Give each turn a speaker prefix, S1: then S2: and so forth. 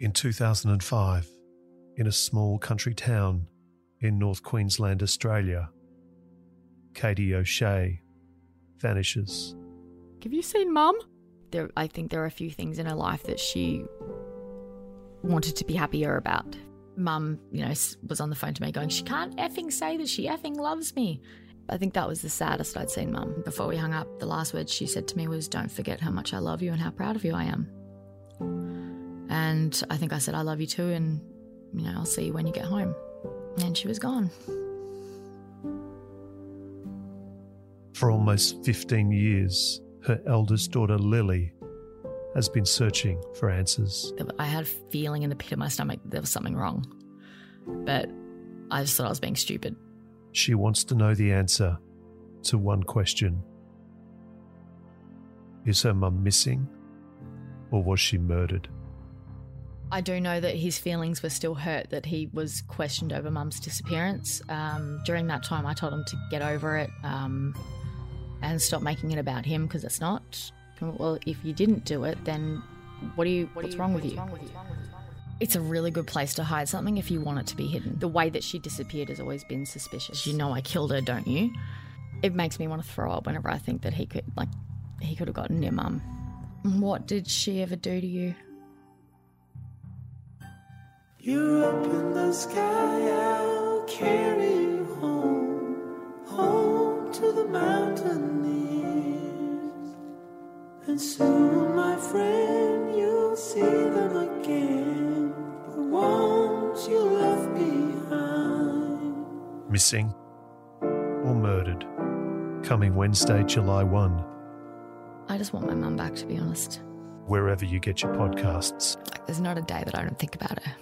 S1: In 2005, in a small country town in North Queensland, Australia, Katie O'Shea vanishes.
S2: Have you seen Mum? There, I think there are a few things in her life that she wanted to be happier about. Mum, you know, was on the phone to me going, she can't effing say that she effing loves me. I think that was the saddest I'd seen Mum. Before we hung up, the last words she said to me was, Don't forget how much I love you and how proud of you I am. And I think I said, I love you too, and, you know, I'll see you when you get home. And she was gone.
S1: For almost 15 years, her eldest daughter Lily has been searching for answers.
S2: I had a feeling in the pit of my stomach there was something wrong. But I just thought I was being stupid.
S1: She wants to know the answer to one question Is her mum missing or was she murdered?
S2: I do know that his feelings were still hurt that he was questioned over mum's disappearance. Um, during that time, I told him to get over it um, and stop making it about him because it's not. Well, if you didn't do it, then what do you? What's wrong with you? It's a really good place to hide something if you want it to be hidden. The way that she disappeared has always been suspicious. You know I killed her, don't you? It makes me want to throw up whenever I think that he could, like, he could have gotten near mum. What did she ever do to you?
S3: You're up in the sky, I'll carry you home, home to the mountaineers. And soon, my friend, you'll see them again, the ones you left behind.
S1: Missing or murdered? Coming Wednesday, July 1,
S2: I just want my mum back, to be honest.
S1: wherever you get your podcasts.
S2: Like, there's not a day that I don't think about her.